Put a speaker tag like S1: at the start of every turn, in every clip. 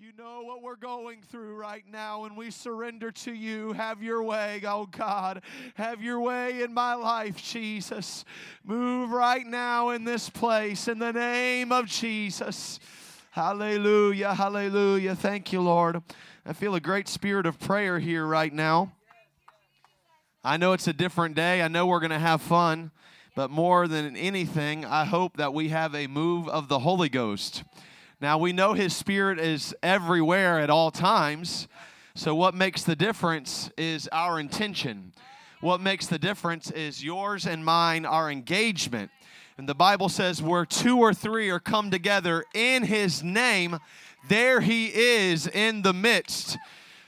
S1: You know what we're going through right now, and we surrender to you. Have your way, oh God. Have your way in my life, Jesus. Move right now in this place in the name of Jesus. Hallelujah, hallelujah. Thank you, Lord. I feel a great spirit of prayer here right now. I know it's a different day. I know we're going to have fun, but more than anything, I hope that we have a move of the Holy Ghost. Now, we know His Spirit is everywhere at all times. So, what makes the difference is our intention. What makes the difference is yours and mine, our engagement. And the Bible says, where two or three are come together in His name, there He is in the midst.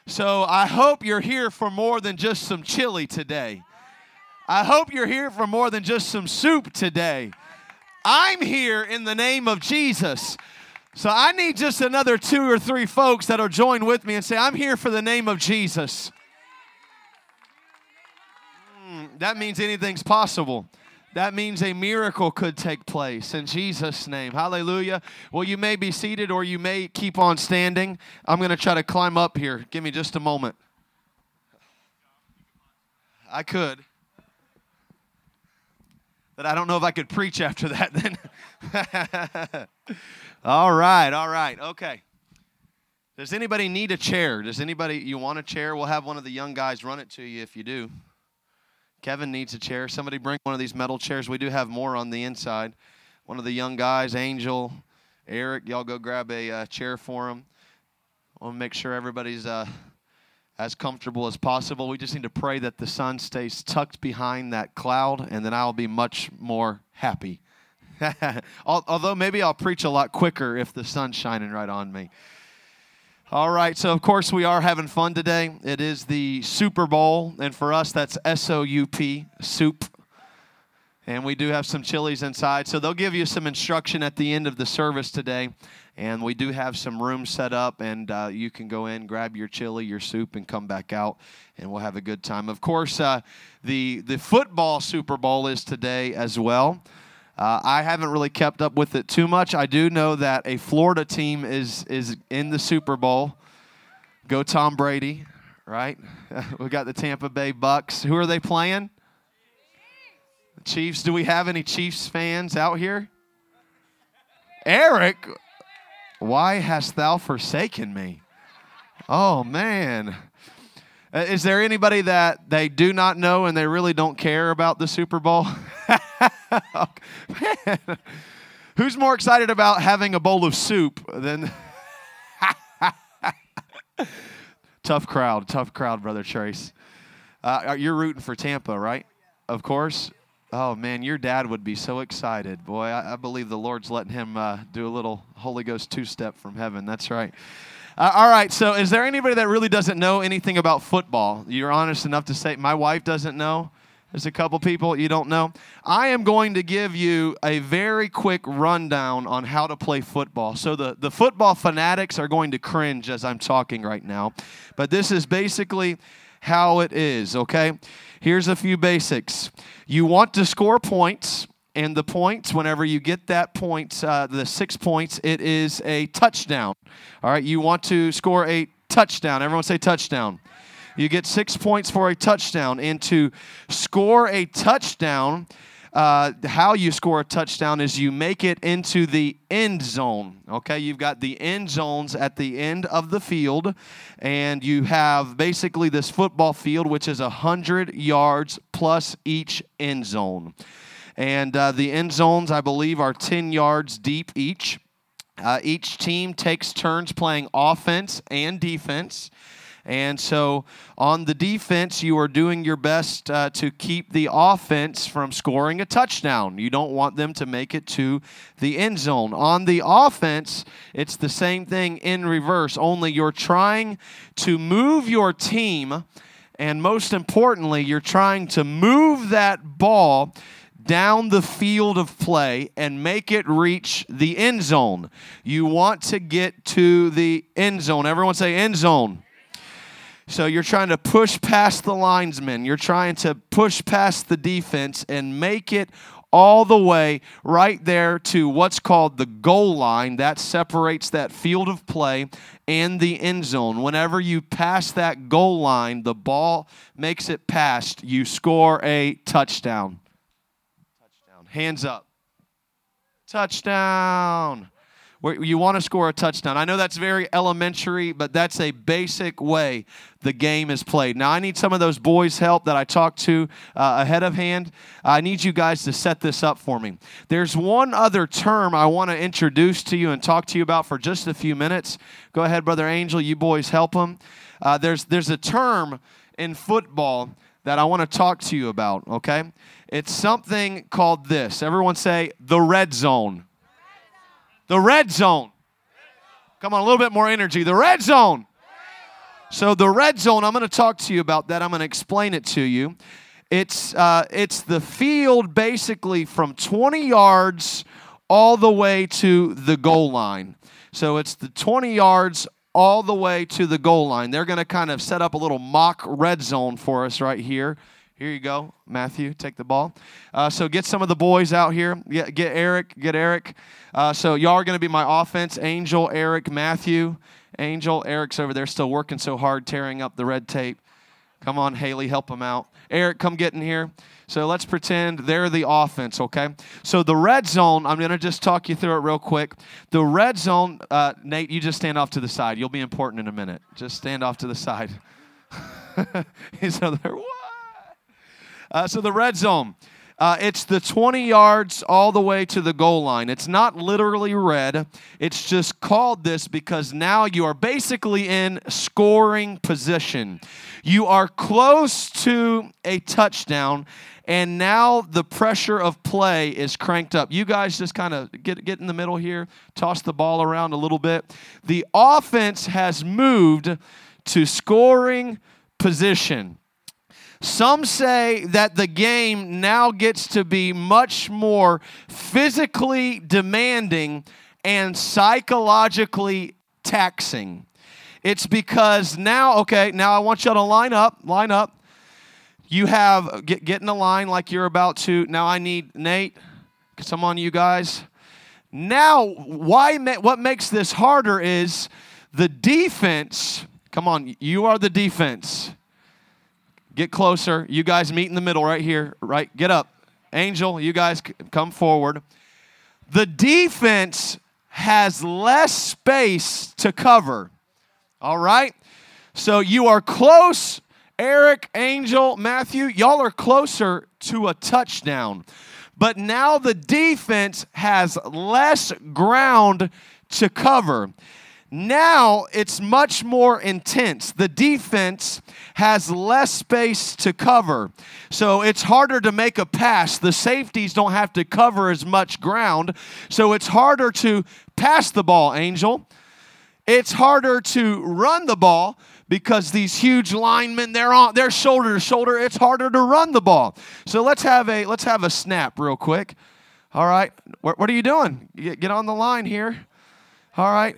S1: So I hope you're here for more than just some chili today. I hope you're here for more than just some soup today. I'm here in the name of Jesus. So I need just another two or three folks that'll join with me and say, I'm here for the name of Jesus. Mm, that means anything's possible that means a miracle could take place in Jesus' name. Hallelujah. Well, you may be seated or you may keep on standing. I'm going to try to climb up here. Give me just a moment. I could. But I don't know if I could preach after that then. all right, all right, okay. Does anybody need a chair? Does anybody, you want a chair? We'll have one of the young guys run it to you if you do. Kevin needs a chair. Somebody bring one of these metal chairs. We do have more on the inside. One of the young guys, Angel, Eric, y'all go grab a uh, chair for him. To make sure everybody's uh, as comfortable as possible. We just need to pray that the sun stays tucked behind that cloud, and then I'll be much more happy. Although maybe I'll preach a lot quicker if the sun's shining right on me. All right, so of course we are having fun today. It is the Super Bowl, and for us that's S O U P, soup. And we do have some chilies inside. So they'll give you some instruction at the end of the service today. And we do have some rooms set up, and uh, you can go in, grab your chili, your soup, and come back out, and we'll have a good time. Of course, uh, the, the football Super Bowl is today as well. Uh, I haven't really kept up with it too much. I do know that a Florida team is is in the Super Bowl. Go Tom Brady, right? we got the Tampa Bay Bucks. Who are they playing? Chiefs. Do we have any Chiefs fans out here? Eric, why hast thou forsaken me? Oh man. Uh, is there anybody that they do not know and they really don't care about the Super Bowl? Who's more excited about having a bowl of soup than. tough crowd, tough crowd, Brother Trace. Uh, you're rooting for Tampa, right? Of course. Oh, man, your dad would be so excited. Boy, I, I believe the Lord's letting him uh, do a little Holy Ghost two step from heaven. That's right. Uh, all right, so is there anybody that really doesn't know anything about football? You're honest enough to say, my wife doesn't know. There's a couple people you don't know. I am going to give you a very quick rundown on how to play football. So, the, the football fanatics are going to cringe as I'm talking right now, but this is basically how it is, okay? Here's a few basics. You want to score points, and the points, whenever you get that point, uh, the six points, it is a touchdown. All right, you want to score a touchdown. Everyone say touchdown. You get six points for a touchdown. And to score a touchdown, uh, how you score a touchdown is you make it into the end zone. Okay, you've got the end zones at the end of the field, and you have basically this football field, which is 100 yards plus each end zone. And uh, the end zones, I believe, are 10 yards deep each. Uh, each team takes turns playing offense and defense. And so on the defense, you are doing your best uh, to keep the offense from scoring a touchdown. You don't want them to make it to the end zone. On the offense, it's the same thing in reverse, only you're trying to move your team. And most importantly, you're trying to move that ball down the field of play and make it reach the end zone. You want to get to the end zone. Everyone say end zone. So you're trying to push past the linesmen. You're trying to push past the defense and make it all the way right there to what's called the goal line that separates that field of play and the end zone. Whenever you pass that goal line, the ball makes it past, you score a touchdown. Touchdown. Hands up. Touchdown where you want to score a touchdown. I know that's very elementary, but that's a basic way the game is played. Now, I need some of those boys' help that I talked to uh, ahead of hand. I need you guys to set this up for me. There's one other term I want to introduce to you and talk to you about for just a few minutes. Go ahead, Brother Angel. You boys help them. Uh, there's, there's a term in football that I want to talk to you about, okay? It's something called this. Everyone say the red zone. The red zone. Come on, a little bit more energy. The red zone. So, the red zone, I'm going to talk to you about that. I'm going to explain it to you. It's, uh, it's the field basically from 20 yards all the way to the goal line. So, it's the 20 yards all the way to the goal line. They're going to kind of set up a little mock red zone for us right here. Here you go, Matthew. Take the ball. Uh, so get some of the boys out here. Get, get Eric. Get Eric. Uh, so y'all are going to be my offense. Angel, Eric, Matthew. Angel, Eric's over there still working so hard, tearing up the red tape. Come on, Haley, help him out. Eric, come get in here. So let's pretend they're the offense, okay? So the red zone, I'm going to just talk you through it real quick. The red zone, uh, Nate, you just stand off to the side. You'll be important in a minute. Just stand off to the side. He's over there. What? Uh, so the red zone. Uh, it's the 20 yards all the way to the goal line. It's not literally red. It's just called this because now you are basically in scoring position. You are close to a touchdown, and now the pressure of play is cranked up. You guys just kind of get, get in the middle here, toss the ball around a little bit. The offense has moved to scoring position. Some say that the game now gets to be much more physically demanding and psychologically taxing. It's because now, okay, now I want y'all to line up, line up. You have, get, get in a line like you're about to. Now I need Nate, some on you guys. Now, why, what makes this harder is the defense. Come on, you are the defense. Get closer. You guys meet in the middle right here. Right? Get up. Angel, you guys come forward. The defense has less space to cover. All right? So you are close. Eric, Angel, Matthew, y'all are closer to a touchdown. But now the defense has less ground to cover. Now it's much more intense. The defense has less space to cover. So it's harder to make a pass. The safeties don't have to cover as much ground. So it's harder to pass the ball, Angel. It's harder to run the ball because these huge linemen they're on they're shoulder to shoulder. It's harder to run the ball. So let's have a let's have a snap real quick. All right. What, what are you doing? Get on the line here. All right.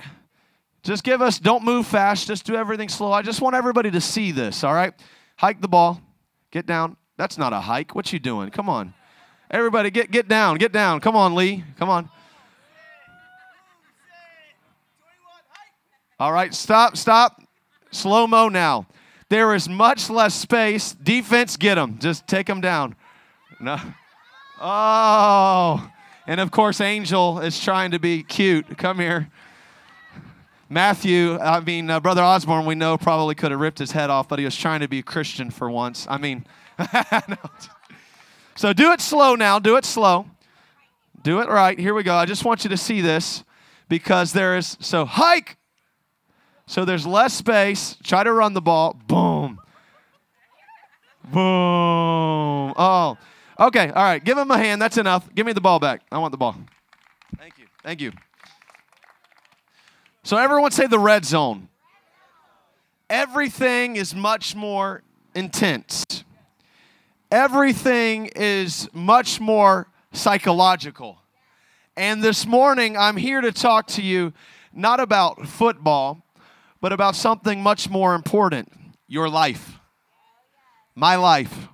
S1: Just give us, don't move fast, just do everything slow. I just want everybody to see this, all right? Hike the ball, get down. That's not a hike. What you doing? Come on. Everybody get get down, get down. Come on, Lee. Come on. All right, stop, stop. Slow mo now. There is much less space. Defense, get them. Just take them down. No. Oh. And of course, Angel is trying to be cute. Come here. Matthew, I mean, uh, Brother Osborne, we know probably could have ripped his head off, but he was trying to be a Christian for once. I mean, no. so do it slow now. Do it slow. Do it right. Here we go. I just want you to see this because there is, so hike. So there's less space. Try to run the ball. Boom. Boom. Oh, okay. All right. Give him a hand. That's enough. Give me the ball back. I want the ball. Thank you. Thank you. So, everyone say the red zone. Everything is much more intense. Everything is much more psychological. And this morning, I'm here to talk to you not about football, but about something much more important your life, my life,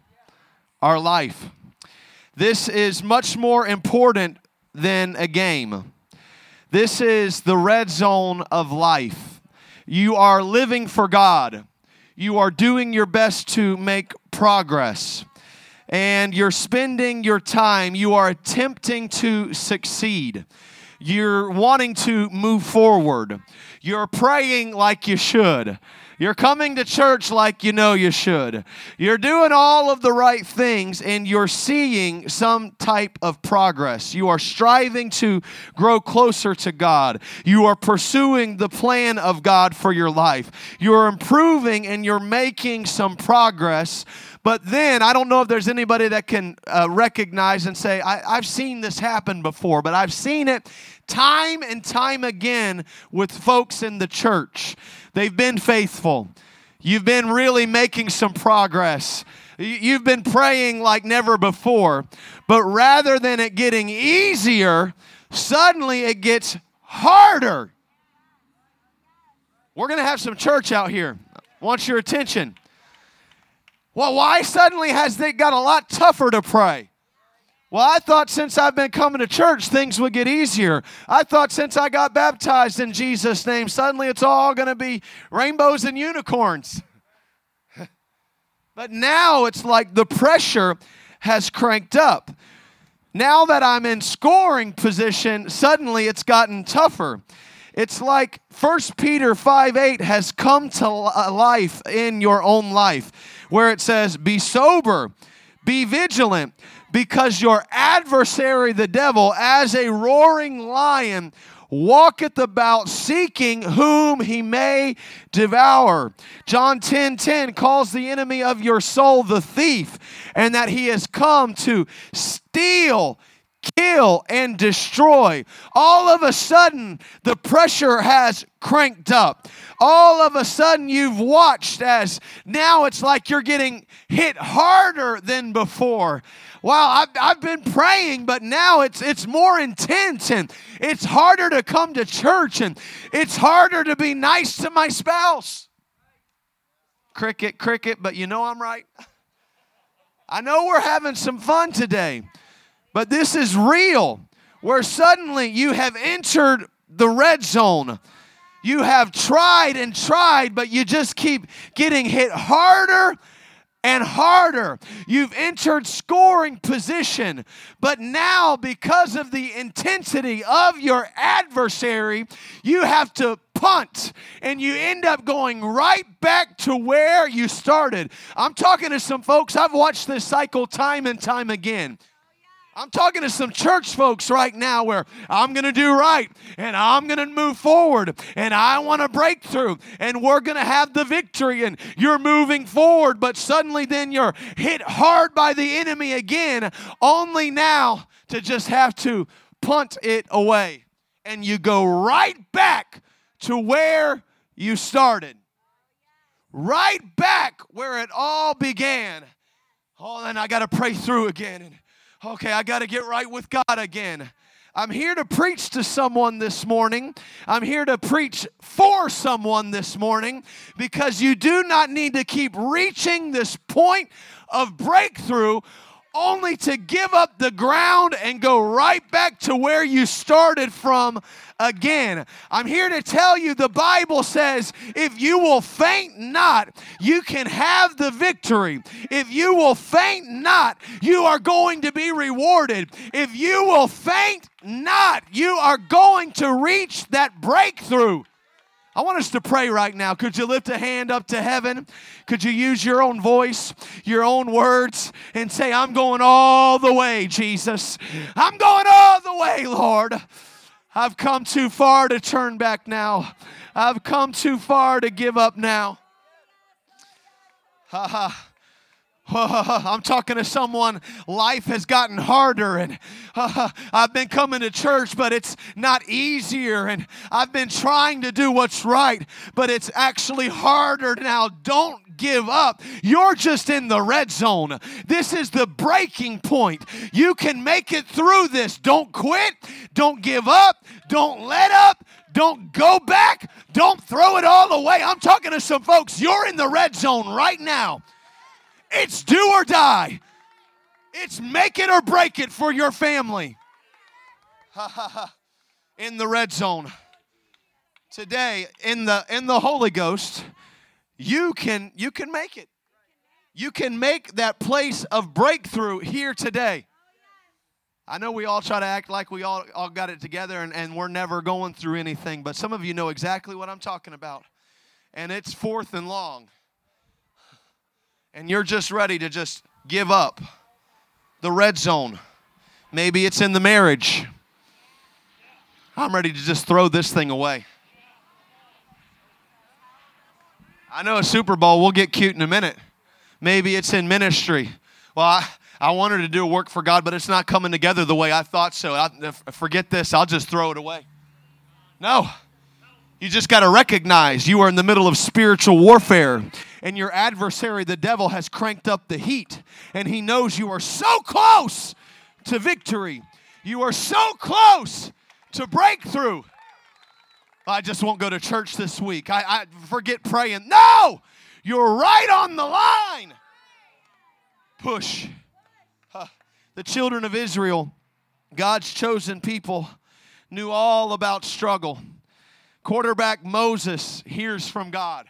S1: our life. This is much more important than a game. This is the red zone of life. You are living for God. You are doing your best to make progress. And you're spending your time, you are attempting to succeed. You're wanting to move forward. You're praying like you should. You're coming to church like you know you should. You're doing all of the right things and you're seeing some type of progress. You are striving to grow closer to God. You are pursuing the plan of God for your life. You're improving and you're making some progress. But then, I don't know if there's anybody that can uh, recognize and say, I, I've seen this happen before, but I've seen it time and time again with folks in the church. They've been faithful. You've been really making some progress. You've been praying like never before. But rather than it getting easier, suddenly it gets harder. We're going to have some church out here. Want your attention. Well, why suddenly has it got a lot tougher to pray? Well, I thought since I've been coming to church, things would get easier. I thought since I got baptized in Jesus' name, suddenly it's all going to be rainbows and unicorns. but now it's like the pressure has cranked up. Now that I'm in scoring position, suddenly it's gotten tougher. It's like 1 Peter 5 8 has come to life in your own life, where it says, Be sober, be vigilant because your adversary, the devil, as a roaring lion, walketh about seeking whom he may devour. John 10 10 calls the enemy of your soul the thief, and that he has come to steal, kill, and destroy. All of a sudden, the pressure has cranked up. All of a sudden, you've watched as now it's like you're getting hit harder than before wow, I've, I've been praying, but now it's, it's more intense and it's harder to come to church and it's harder to be nice to my spouse. Cricket, cricket, but you know I'm right. I know we're having some fun today, but this is real where suddenly you have entered the red zone. You have tried and tried, but you just keep getting hit harder and harder. You've entered scoring position, but now, because of the intensity of your adversary, you have to punt and you end up going right back to where you started. I'm talking to some folks, I've watched this cycle time and time again. I'm talking to some church folks right now where I'm going to do right and I'm going to move forward and I want a breakthrough and we're going to have the victory and you're moving forward, but suddenly then you're hit hard by the enemy again, only now to just have to punt it away. And you go right back to where you started, right back where it all began. Oh, then I got to pray through again. And okay, I got to get right with God again. I'm here to preach to someone this morning. I'm here to preach for someone this morning because you do not need to keep reaching this point of breakthrough only to give up the ground and go right back to where you started from again. I'm here to tell you the Bible says if you will faint not, you can have the victory. If you will faint not, you are going to be rewarded. If you will faint not, you are going to reach that breakthrough. I want us to pray right now. Could you lift a hand up to heaven? Could you use your own voice, your own words, and say, I'm going all the way, Jesus. I'm going all the way, Lord. I've come too far to turn back now. I've come too far to give up now. Ha ha. I'm talking to someone, life has gotten harder, and uh, I've been coming to church, but it's not easier, and I've been trying to do what's right, but it's actually harder now. Don't give up. You're just in the red zone. This is the breaking point. You can make it through this. Don't quit. Don't give up. Don't let up. Don't go back. Don't throw it all away. I'm talking to some folks. You're in the red zone right now. It's do or die. It's make it or break it for your family. in the red zone. Today in the in the Holy Ghost, you can you can make it. You can make that place of breakthrough here today. I know we all try to act like we all, all got it together and, and we're never going through anything, but some of you know exactly what I'm talking about. And it's fourth and long. And you're just ready to just give up the red zone. Maybe it's in the marriage. I'm ready to just throw this thing away. I know a Super Bowl, we'll get cute in a minute. Maybe it's in ministry. Well, I, I wanted to do a work for God, but it's not coming together the way I thought so. I, forget this, I'll just throw it away. No. You just got to recognize you are in the middle of spiritual warfare, and your adversary, the devil, has cranked up the heat, and he knows you are so close to victory. You are so close to breakthrough. I just won't go to church this week. I, I forget praying. No, you're right on the line. Push. The children of Israel, God's chosen people, knew all about struggle. Quarterback Moses hears from God.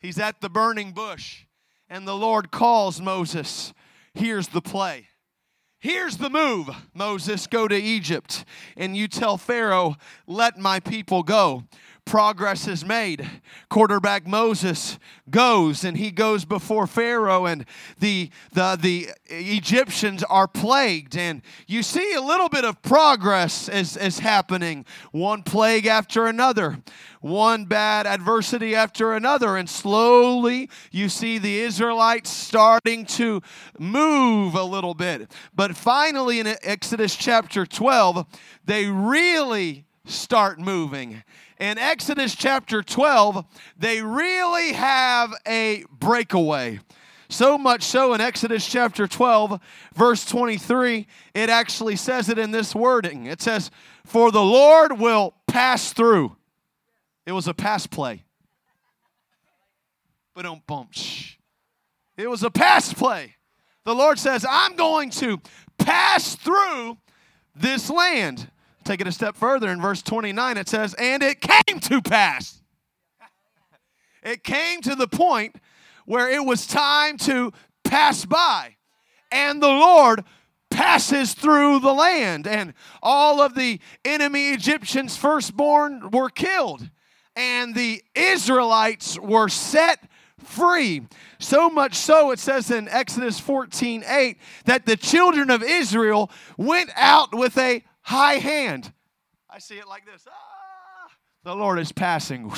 S1: He's at the burning bush, and the Lord calls Moses. Here's the play. Here's the move, Moses go to Egypt, and you tell Pharaoh, let my people go progress is made. Quarterback Moses goes and he goes before Pharaoh and the, the, the Egyptians are plagued. And you see a little bit of progress is, is happening. One plague after another, one bad adversity after another. And slowly you see the Israelites starting to move a little bit. But finally in Exodus chapter 12, they really start moving in Exodus chapter 12, they really have a breakaway. So much so in Exodus chapter 12, verse 23, it actually says it in this wording. It says, For the Lord will pass through. It was a pass play. But don't bump. It was a pass play. The Lord says, I'm going to pass through this land. Take it a step further in verse 29, it says, And it came to pass. It came to the point where it was time to pass by. And the Lord passes through the land, and all of the enemy Egyptians' firstborn were killed, and the Israelites were set free. So much so, it says in Exodus 14 8 that the children of Israel went out with a high hand. I see it like this. Ah, the Lord is passing.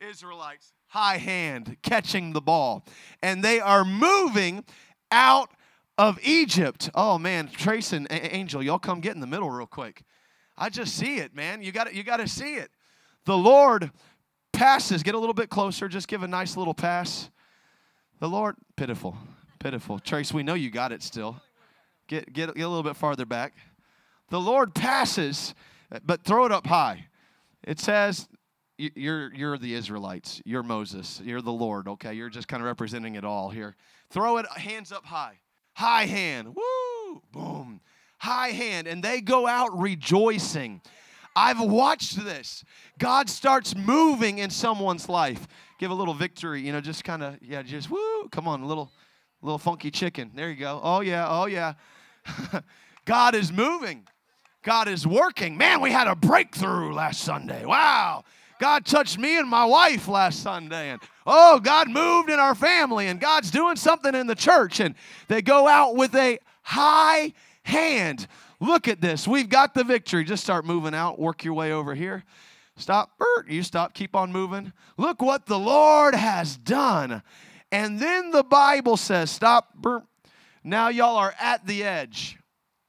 S1: Israelites, high hand, catching the ball. And they are moving out of Egypt. Oh man, Trace and Angel, y'all come get in the middle real quick. I just see it, man. You got you got to see it. The Lord passes. Get a little bit closer. Just give a nice little pass. The Lord, pitiful, pitiful. Trace, we know you got it still. Get get, get a little bit farther back. The Lord passes, but throw it up high. It says, you're, you're the Israelites. You're Moses. You're the Lord, okay? You're just kind of representing it all here. Throw it hands up high. High hand. Woo! Boom. High hand. And they go out rejoicing. I've watched this. God starts moving in someone's life. Give a little victory, you know, just kind of, yeah, just woo. Come on, a little, little funky chicken. There you go. Oh, yeah, oh, yeah. God is moving. God is working. Man, we had a breakthrough last Sunday. Wow. God touched me and my wife last Sunday. And oh, God moved in our family and God's doing something in the church. And they go out with a high hand. Look at this. We've got the victory. Just start moving out. Work your way over here. Stop. Bert, you stop. Keep on moving. Look what the Lord has done. And then the Bible says, stop. Bert. Now y'all are at the edge.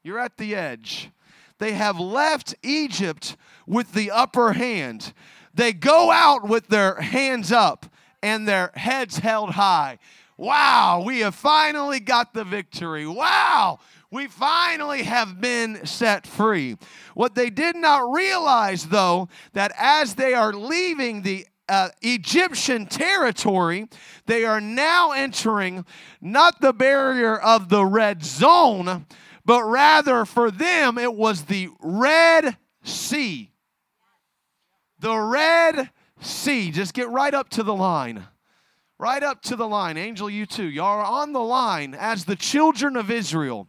S1: You're at the edge. They have left Egypt with the upper hand. They go out with their hands up and their heads held high. Wow, we have finally got the victory. Wow, we finally have been set free. What they did not realize, though, that as they are leaving the uh, Egyptian territory, they are now entering not the barrier of the red zone, but rather for them it was the Red Sea. The Red Sea. Just get right up to the line. Right up to the line. Angel, you too. Y'all are on the line as the children of Israel.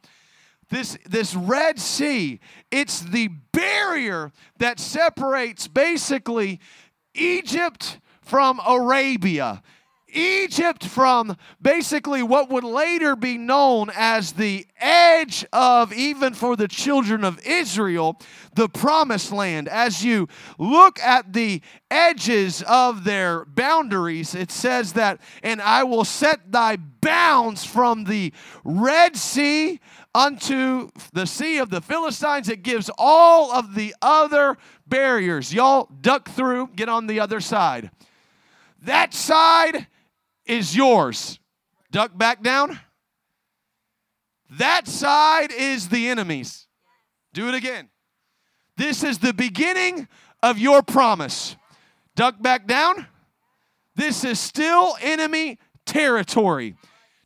S1: This, this Red Sea, it's the barrier that separates basically Egypt from Arabia. Egypt from basically what would later be known as the edge of, even for the children of Israel, the promised land. As you look at the edges of their boundaries, it says that, and I will set thy bounds from the Red Sea unto the sea of the Philistines. It gives all of the other barriers. Y'all duck through, get on the other side. That side is yours. Duck back down. That side is the enemy's. Do it again. This is the beginning of your promise. Duck back down. This is still enemy territory.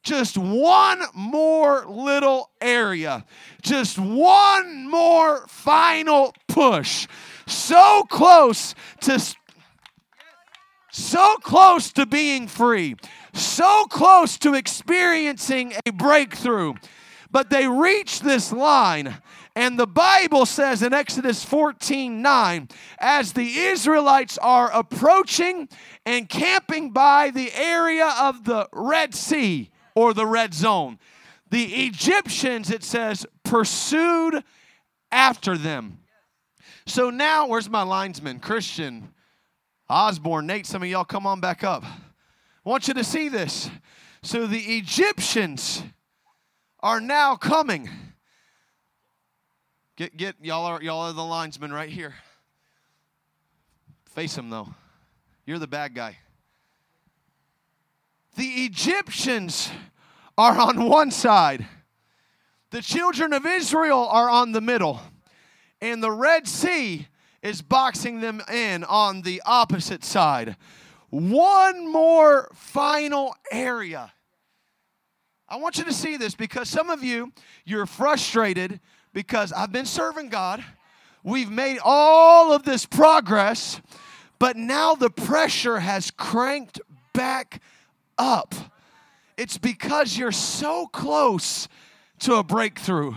S1: Just one more little area. Just one more final push. So close to so close to being free, so close to experiencing a breakthrough. But they reach this line, and the Bible says in Exodus 14 9, as the Israelites are approaching and camping by the area of the Red Sea or the Red Zone, the Egyptians, it says, pursued after them. So now, where's my linesman? Christian, Osborne, Nate, some of y'all come on back up. I want you to see this. So the Egyptians are now coming. Get get y'all are y'all are the linesmen right here. Face them though. You're the bad guy. The Egyptians are on one side. The children of Israel are on the middle. And the Red Sea is boxing them in on the opposite side. One more final area. I want you to see this because some of you, you're frustrated because I've been serving God. We've made all of this progress, but now the pressure has cranked back up. It's because you're so close to a breakthrough.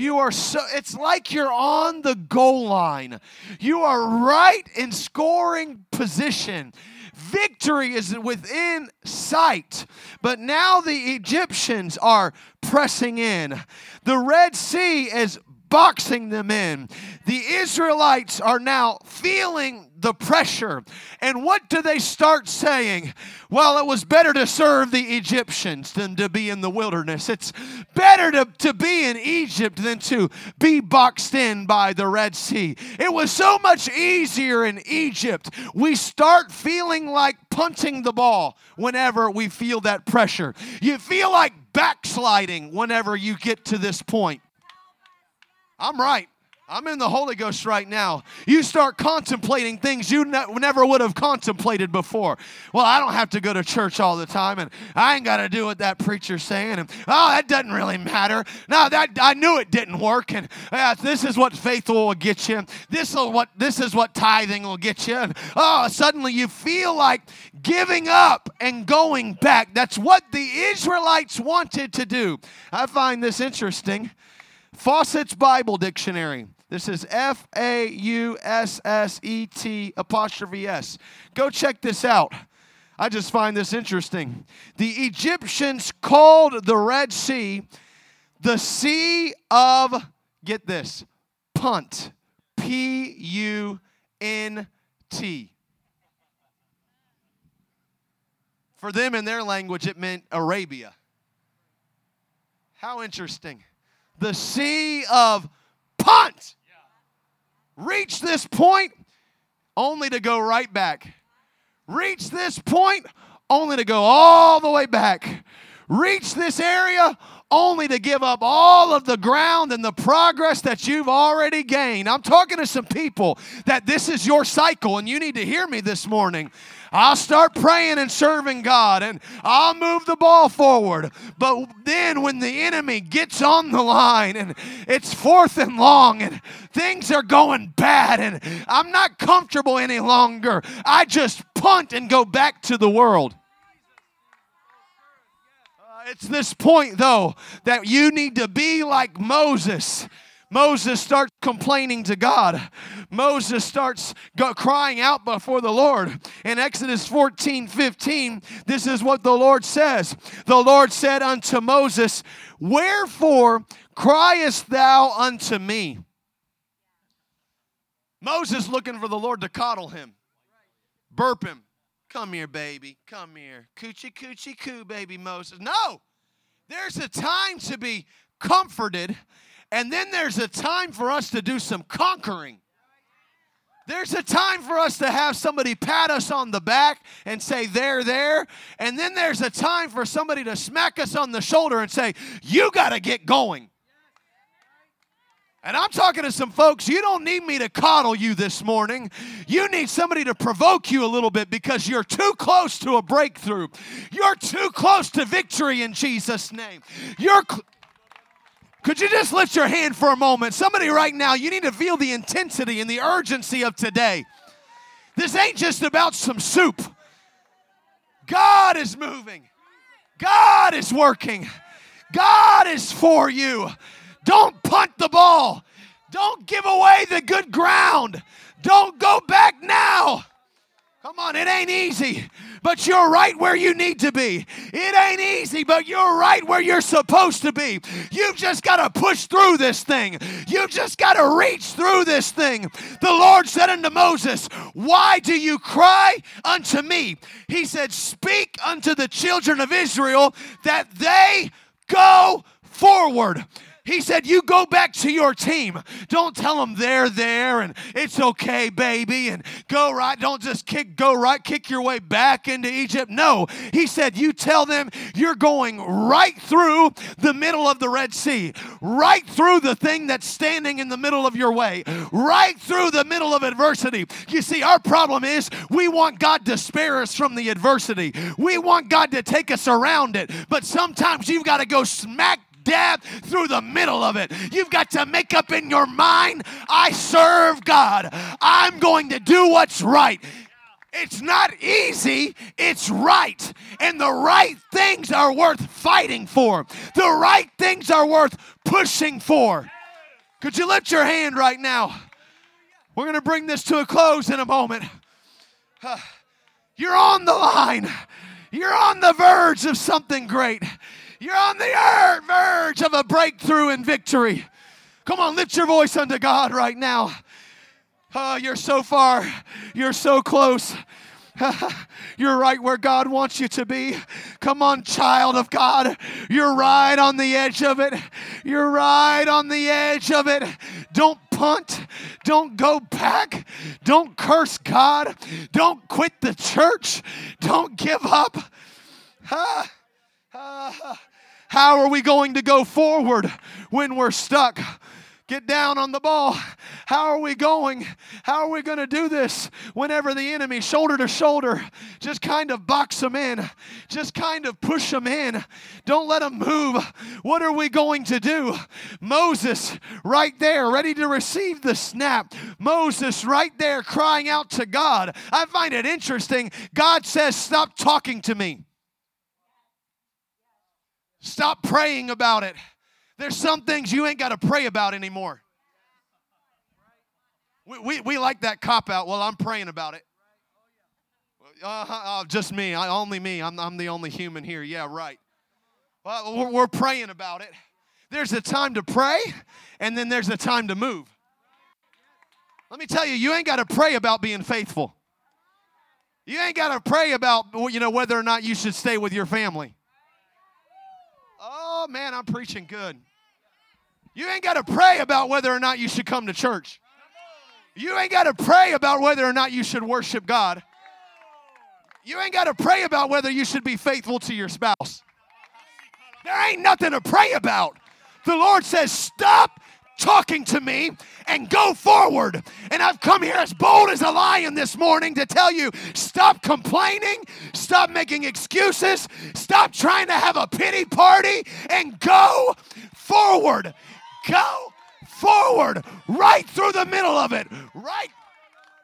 S1: You are so, it's like you're on the goal line. You are right in scoring position. Victory is within sight. But now the Egyptians are pressing in. The Red Sea is boxing them in. The Israelites are now feeling the pressure. And what do they start saying? Well, it was better to serve the Egyptians than to be in the wilderness. It's better to, to be in Egypt than to be boxed in by the Red Sea. It was so much easier in Egypt. We start feeling like punting the ball whenever we feel that pressure. You feel like backsliding whenever you get to this point. I'm right. I'm in the Holy Ghost right now. You start contemplating things you ne- never would have contemplated before. Well, I don't have to go to church all the time, and I ain't got to do what that preacher's saying. And oh, that doesn't really matter. No, that I knew it didn't work. And uh, this is what faith will get you. This will what this is what tithing will get you. And oh, suddenly you feel like giving up and going back. That's what the Israelites wanted to do. I find this interesting. Fausset's Bible Dictionary. This is F A U S S E T apostrophe S. Go check this out. I just find this interesting. The Egyptians called the Red Sea the Sea of, get this, Punt. P U N T. For them in their language, it meant Arabia. How interesting the sea of punt. Reach this point only to go right back. Reach this point only to go all the way back. Reach this area only to give up all of the ground and the progress that you've already gained. I'm talking to some people that this is your cycle, and you need to hear me this morning. I'll start praying and serving God and I'll move the ball forward. But then when the enemy gets on the line and it's fourth and long and things are going bad and I'm not comfortable any longer, I just punt and go back to the world. Uh, it's this point, though, that you need to be like Moses Moses starts complaining to God. Moses starts crying out before the Lord. In Exodus 14 15, this is what the Lord says The Lord said unto Moses, Wherefore criest thou unto me? Moses looking for the Lord to coddle him, burp him. Come here, baby. Come here. Coochie, coochie, coo, baby Moses. No, there's a time to be comforted and then there's a time for us to do some conquering. There's a time for us to have somebody pat us on the back and say, There, there. And then there's a time for somebody to smack us on the shoulder and say, You got to get going. And I'm talking to some folks, you don't need me to coddle you this morning. You need somebody to provoke you a little bit because you're too close to a breakthrough. You're too close to victory in Jesus' name. You're. Cl- could you just lift your hand for a moment? Somebody right now, you need to feel the intensity and the urgency of today. This ain't just about some soup. God is moving, God is working, God is for you. Don't punt the ball, don't give away the good ground, don't go back now. Come on, it ain't easy, but you're right where you need to be. It ain't easy, but you're right where you're supposed to be. You've just got to push through this thing. You've just got to reach through this thing. The Lord said unto Moses, Why do you cry unto me? He said, Speak unto the children of Israel that they go forward. He said, You go back to your team. Don't tell them they're there and it's okay, baby, and go right. Don't just kick, go right, kick your way back into Egypt. No, he said, You tell them you're going right through the middle of the Red Sea, right through the thing that's standing in the middle of your way, right through the middle of adversity. You see, our problem is we want God to spare us from the adversity, we want God to take us around it, but sometimes you've got to go smack through the middle of it. You've got to make up in your mind I serve God, I'm going to do what's right. It's not easy, it's right. And the right things are worth fighting for, the right things are worth pushing for. Could you lift your hand right now? We're going to bring this to a close in a moment. You're on the line. You're on the verge of something great. You're on the verge of a breakthrough and victory. Come on, lift your voice unto God right now. Oh, you're so far, you're so close. You're right where God wants you to be. Come on, child of God. You're right on the edge of it. You're right on the edge of it. Don't punt. Don't go back. Don't curse God. Don't quit the church. Don't give up. Ah, ah, how are we going to go forward when we're stuck? Get down on the ball. How are we going? How are we going to do this whenever the enemy, shoulder to shoulder, just kind of box them in, just kind of push them in? Don't let them move. What are we going to do? Moses, right there, ready to receive the snap. Moses, right there, crying out to God. I find it interesting. God says, Stop talking to me. Stop praying about it. There's some things you ain't got to pray about anymore. We, we, we like that cop out. Well, I'm praying about it. Uh, uh, just me. I, only me. I'm, I'm the only human here. Yeah, right. Well, we're, we're praying about it. There's a time to pray, and then there's a time to move. Let me tell you, you ain't got to pray about being faithful. You ain't got to pray about you know whether or not you should stay with your family. Man, I'm preaching good. You ain't got to pray about whether or not you should come to church. You ain't got to pray about whether or not you should worship God. You ain't got to pray about whether you should be faithful to your spouse. There ain't nothing to pray about. The Lord says, Stop talking to me and go forward. And I've come here as bold as a lion this morning to tell you stop complaining, stop making excuses, stop trying to have a pity party, and go forward. Go forward, right through the middle of it, right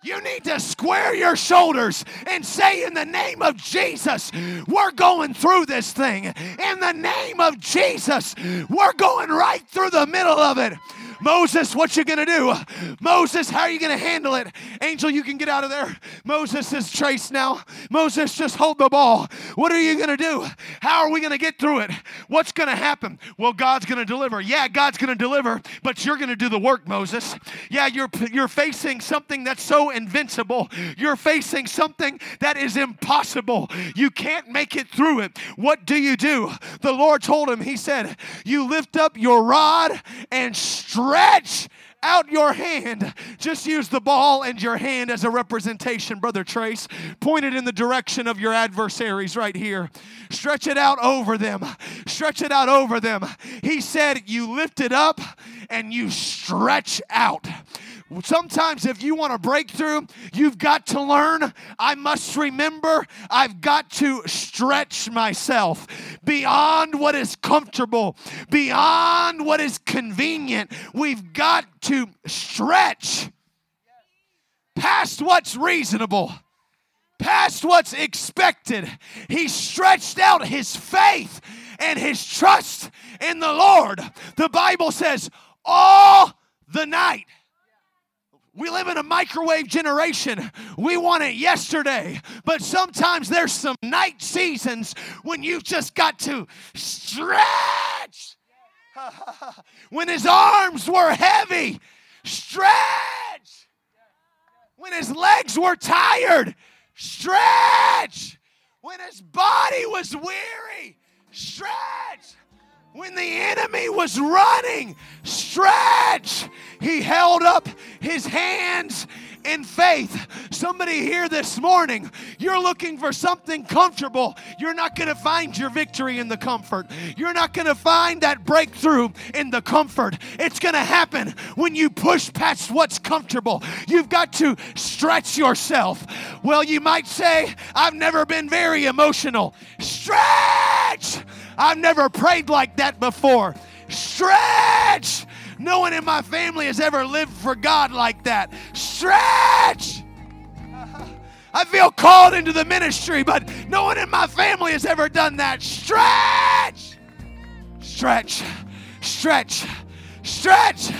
S1: you need to square your shoulders and say, In the name of Jesus, we're going through this thing. In the name of Jesus, we're going right through the middle of it. Moses, what you gonna do? Moses, how are you gonna handle it? Angel, you can get out of there. Moses is traced now. Moses, just hold the ball. What are you gonna do? How are we gonna get through it? What's gonna happen? Well, God's gonna deliver. Yeah, God's gonna deliver, but you're gonna do the work, Moses. Yeah, you're you're facing something that's so invincible. You're facing something that is impossible. You can't make it through it. What do you do? The Lord told him, He said, You lift up your rod and stretch out your hand. Just use the ball and your hand as a representation, Brother Trace. Point it in the direction of your adversaries right here. Stretch it out over them. Stretch it out over them. He said, You lift it up and you stretch out. Sometimes, if you want a breakthrough, you've got to learn. I must remember I've got to stretch myself beyond what is comfortable, beyond what is convenient. We've got to stretch past what's reasonable, past what's expected. He stretched out his faith and his trust in the Lord. The Bible says, all the night. We live in a microwave generation. We want it yesterday. But sometimes there's some night seasons when you've just got to stretch. when his arms were heavy, stretch. When his legs were tired, stretch. When his body was weary, stretch. When the enemy was running, stretch. He held up his hands in faith. Somebody here this morning, you're looking for something comfortable. You're not going to find your victory in the comfort. You're not going to find that breakthrough in the comfort. It's going to happen when you push past what's comfortable. You've got to stretch yourself. Well, you might say, I've never been very emotional. Stretch! I've never prayed like that before. Stretch! No one in my family has ever lived for God like that. Stretch! I feel called into the ministry, but no one in my family has ever done that. Stretch! Stretch, stretch, stretch.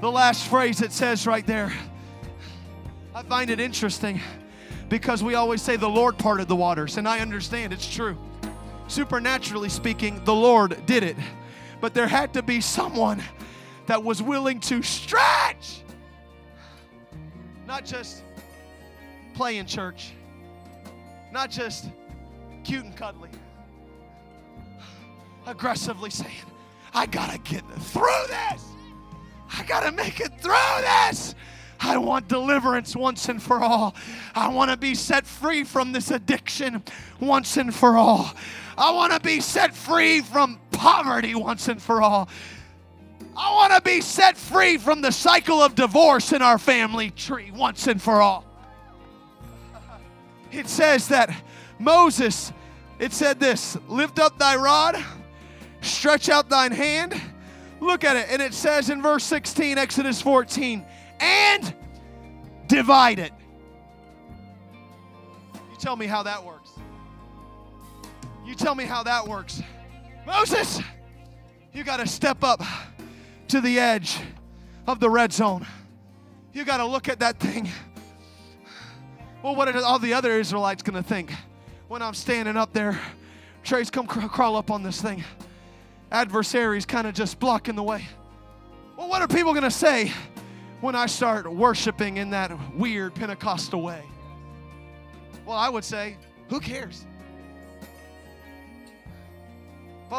S1: The last phrase it says right there. I find it interesting because we always say the Lord parted the waters, and I understand it's true supernaturally speaking, the Lord did it. But there had to be someone that was willing to stretch, not just play in church, not just cute and cuddly, aggressively saying, I gotta get through this. I gotta make it through this. I want deliverance once and for all. I want to be set free from this addiction once and for all. I want to be set free from poverty once and for all. I want to be set free from the cycle of divorce in our family tree once and for all. It says that Moses, it said this lift up thy rod, stretch out thine hand. Look at it. And it says in verse 16, Exodus 14, and divide it. You tell me how that works. You tell me how that works. Moses, you got to step up to the edge of the red zone. You got to look at that thing. Well, what are all the other Israelites going to think when I'm standing up there? Trace, come cr- crawl up on this thing. Adversaries kind of just blocking the way. Well, what are people going to say when I start worshiping in that weird Pentecostal way? Well, I would say, who cares?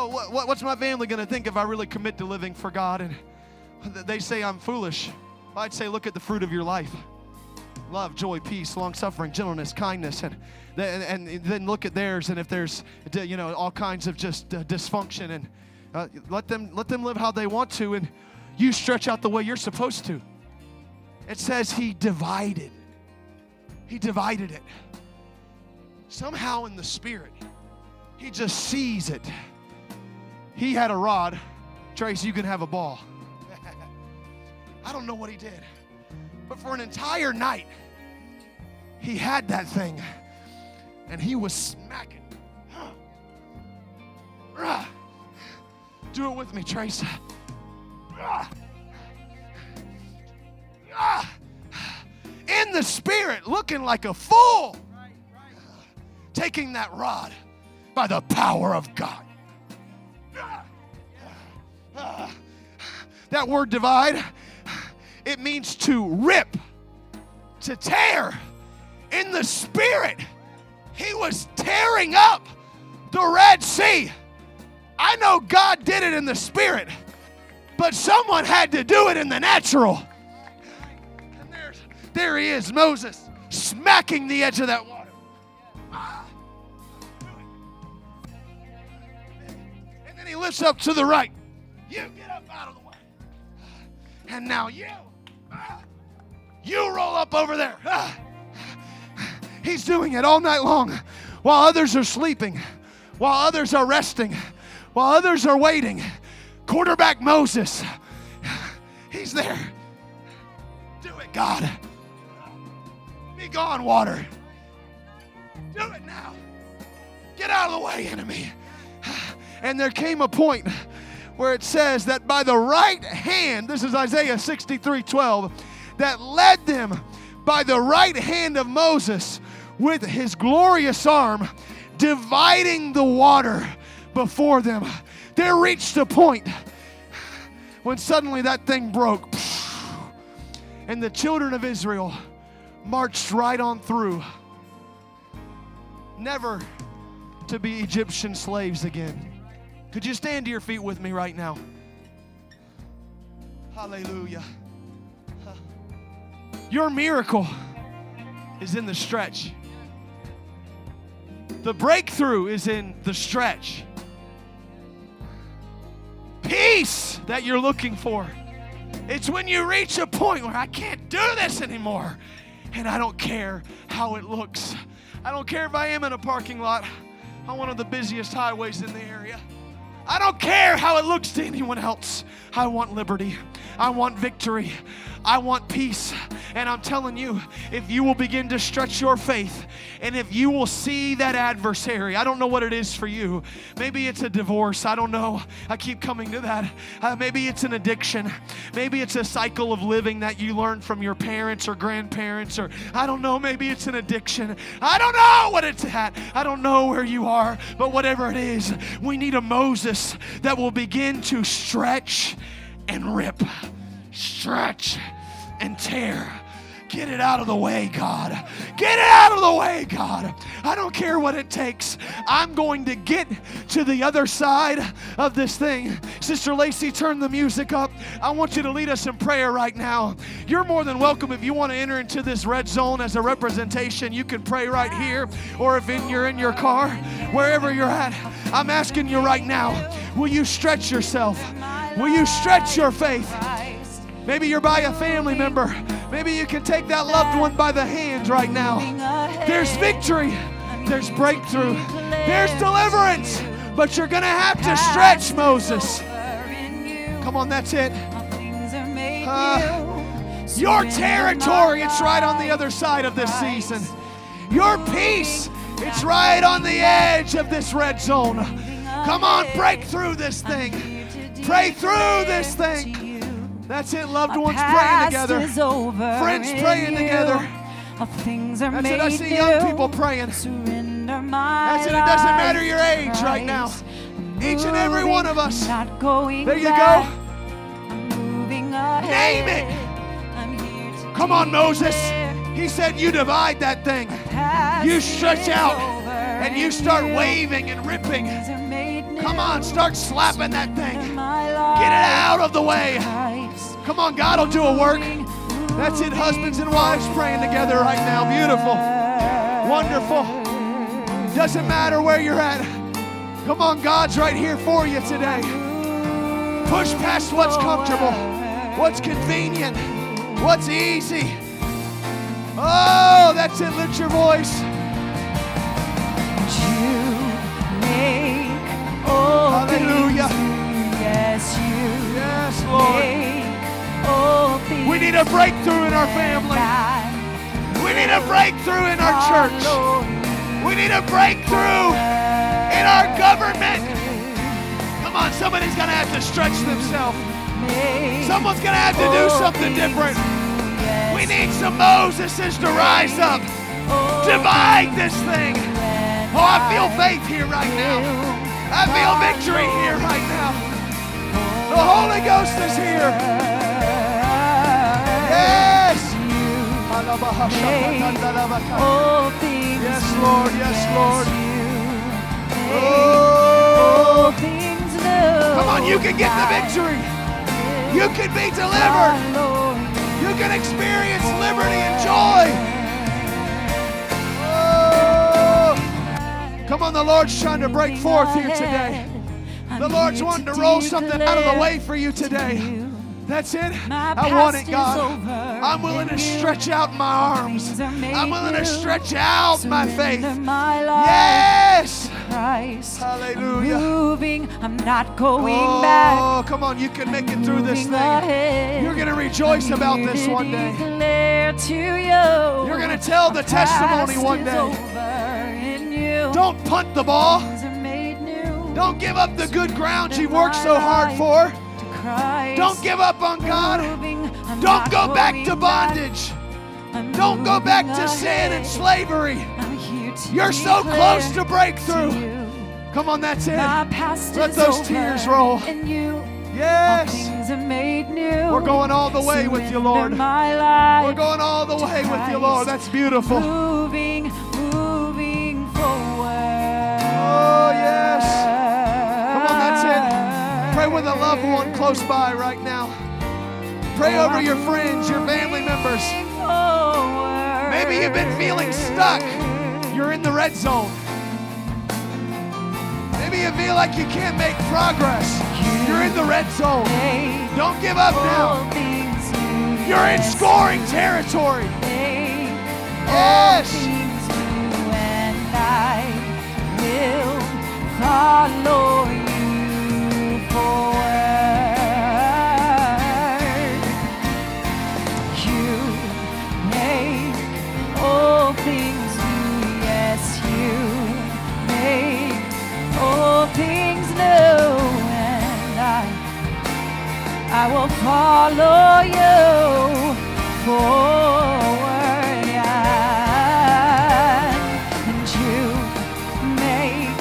S1: What, what's my family going to think if I really commit to living for God and they say I'm foolish? I'd say, look at the fruit of your life love, joy, peace, long suffering, gentleness, kindness, and, and, and then look at theirs. And if there's, you know, all kinds of just uh, dysfunction, and uh, let them let them live how they want to, and you stretch out the way you're supposed to. It says he divided. He divided it. Somehow in the spirit, he just sees it. He had a rod. Trace, you can have a ball. I don't know what he did. But for an entire night, he had that thing and he was smacking. Do it with me, Trace. In the spirit, looking like a fool, taking that rod by the power of God. That word divide, it means to rip, to tear. In the spirit, he was tearing up the Red Sea. I know God did it in the spirit, but someone had to do it in the natural. And there's, there he is, Moses, smacking the edge of that water. And then he lifts up to the right. You get up And now you, ah, you roll up over there. Ah. He's doing it all night long while others are sleeping, while others are resting, while others are waiting. Quarterback Moses, he's there. Do it, God. Be gone, water. Do it now. Get out of the way, enemy. And there came a point where it says that by the right hand, this is Isaiah 63 12, that led them by the right hand of Moses with his glorious arm, dividing the water before them. They reached a point when suddenly that thing broke, and the children of Israel marched right on through, never to be Egyptian slaves again. Could you stand to your feet with me right now? Hallelujah. Your miracle is in the stretch. The breakthrough is in the stretch. Peace that you're looking for. It's when you reach a point where I can't do this anymore. And I don't care how it looks. I don't care if I am in a parking lot on one of the busiest highways in the area. I don't care how it looks to anyone else. I want liberty. I want victory. I want peace. And I'm telling you, if you will begin to stretch your faith and if you will see that adversary, I don't know what it is for you. Maybe it's a divorce. I don't know. I keep coming to that. Uh, maybe it's an addiction. Maybe it's a cycle of living that you learned from your parents or grandparents, or I don't know. Maybe it's an addiction. I don't know what it's at. I don't know where you are, but whatever it is, we need a Moses that will begin to stretch and rip, stretch and tear. Get it out of the way, God. Get it out of the way, God. I don't care what it takes. I'm going to get to the other side of this thing. Sister Lacey, turn the music up. I want you to lead us in prayer right now. You're more than welcome if you want to enter into this red zone as a representation. You can pray right here, or if in, you're in your car, wherever you're at. I'm asking you right now will you stretch yourself? Will you stretch your faith? Maybe you're by a family member. Maybe you can take that loved one by the hand right now. There's victory, there's breakthrough, there's deliverance, but you're going to have to stretch, Moses. Come on, that's it. Uh, your territory, it's right on the other side of this season. Your peace, it's right on the edge of this red zone. Come on, break through this thing. Pray through this thing. That's it, loved ones praying together. Friends praying together.
S2: Things are
S1: That's it, I see young people praying. surrender That's it, it doesn't matter your age right now. Each and every one of us. Not going There you go. Name it. Come on, Moses. He said, You divide that thing. You stretch out and you start waving and ripping. Come on, start slapping that thing. Get it out of the way. Come on, God will do a work. That's it, husbands and wives praying together right now. Beautiful. Wonderful. Doesn't matter where you're at. Come on, God's right here for you today. Push past what's comfortable. what's convenient, what's easy. Oh, that's it. Lift your voice.
S2: You make all
S1: Hallelujah.
S2: Yes, you
S1: Yes, Lord. We need a breakthrough in our family. We need a breakthrough in our church. We need a breakthrough in our government. Come on, somebody's going to have to stretch themselves. Someone's going to have to do something different. We need some Moseses to rise up. Divide this thing. Oh, I feel faith here right now. I feel victory here right now. The Holy Ghost is here. Yes.
S2: All things
S1: Yes. Lord. Yes, Lord.
S2: you
S1: Oh.
S2: All things new.
S1: Come on, you can get the victory. You can be delivered. You can experience liberty and joy. Oh. Come on, the Lord's trying to break forth here today. The Lord's wanting to roll something out of the way for you today. That's it. I want it, God. I'm willing to stretch out my arms. I'm willing to stretch out my faith. Yes.
S2: Christ.
S1: Hallelujah.
S2: I'm moving. I'm not going oh, back.
S1: Oh, come on, you can make it through this thing.
S2: ahead.
S1: You're going to rejoice
S2: I'm
S1: about this one day.
S2: to you.
S1: You're going to tell the testimony one day.
S2: over in you.
S1: Don't punt the ball. Don't give up the good ground you've worked so hard for.
S2: Christ.
S1: Don't give up on God. Don't go back to bondage. Don't go back to sin and slavery.
S2: I'm here to
S1: You're so close to breakthrough. Come on, that's it. Let those tears roll.
S2: In you,
S1: Yes.
S2: are made new.
S1: We're going all the way with you, Lord. We're going all the way with you, Lord. That's beautiful.
S2: Moving, moving forward.
S1: Oh, yes. Pray with a loved one close by right now. Pray over your friends, your family members. Maybe you've been feeling stuck. You're in the red zone. Maybe you feel like you can't make progress. You're in the red zone. Don't give up now. You're in scoring territory. Yes.
S2: and I will follow you I will follow you forward, and you make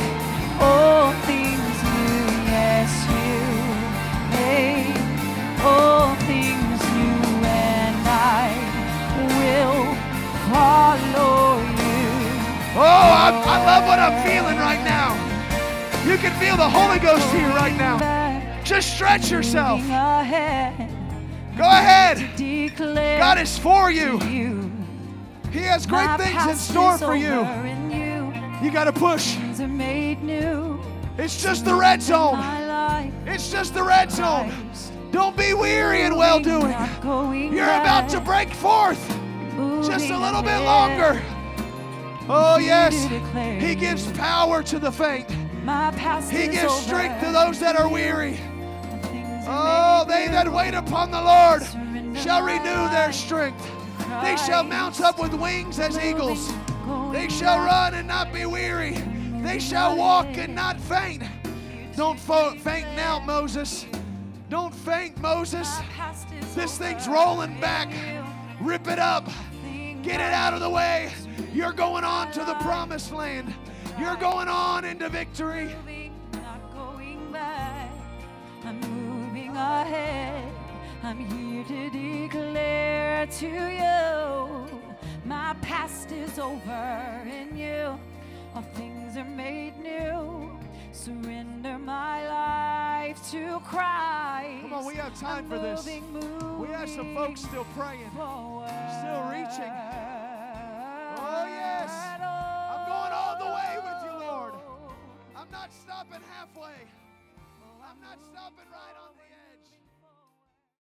S2: all things new. Yes, you make all things new, and I will follow you.
S1: Oh, I, I love what I'm feeling right now. You can feel the Holy Ghost here right now. Just stretch yourself. Go ahead. God is for you. He has great things in store for you.
S2: you.
S1: Got to push.
S2: Things are made new.
S1: It's just the red zone. It's just the red zone. Don't be weary in well doing. You're about to break forth just a little bit longer. Oh, yes. He gives power to the faint. He gives strength to those that are weary. Oh, they that wait upon the Lord shall renew their strength. They shall mount up with wings as eagles. They shall run and not be weary. They shall walk and not faint. Don't fo- faint now, Moses. Don't faint, Moses.
S2: My past is
S1: This thing's rolling back. Rip it up. Get it out of the way. You're going on to the promised land. You're going on into victory.
S2: Moving ahead. I'm here to declare to you my past is over in you. All things are made new. Surrender my life to Christ.
S1: Come on, we have time
S2: I'm
S1: for this.
S2: moving,
S1: We have some folks still praying.
S2: forward.
S1: still reaching. Oh, yes. I'm going all the way with you, Lord. I'm not stopping halfway. I'm not stopping right on.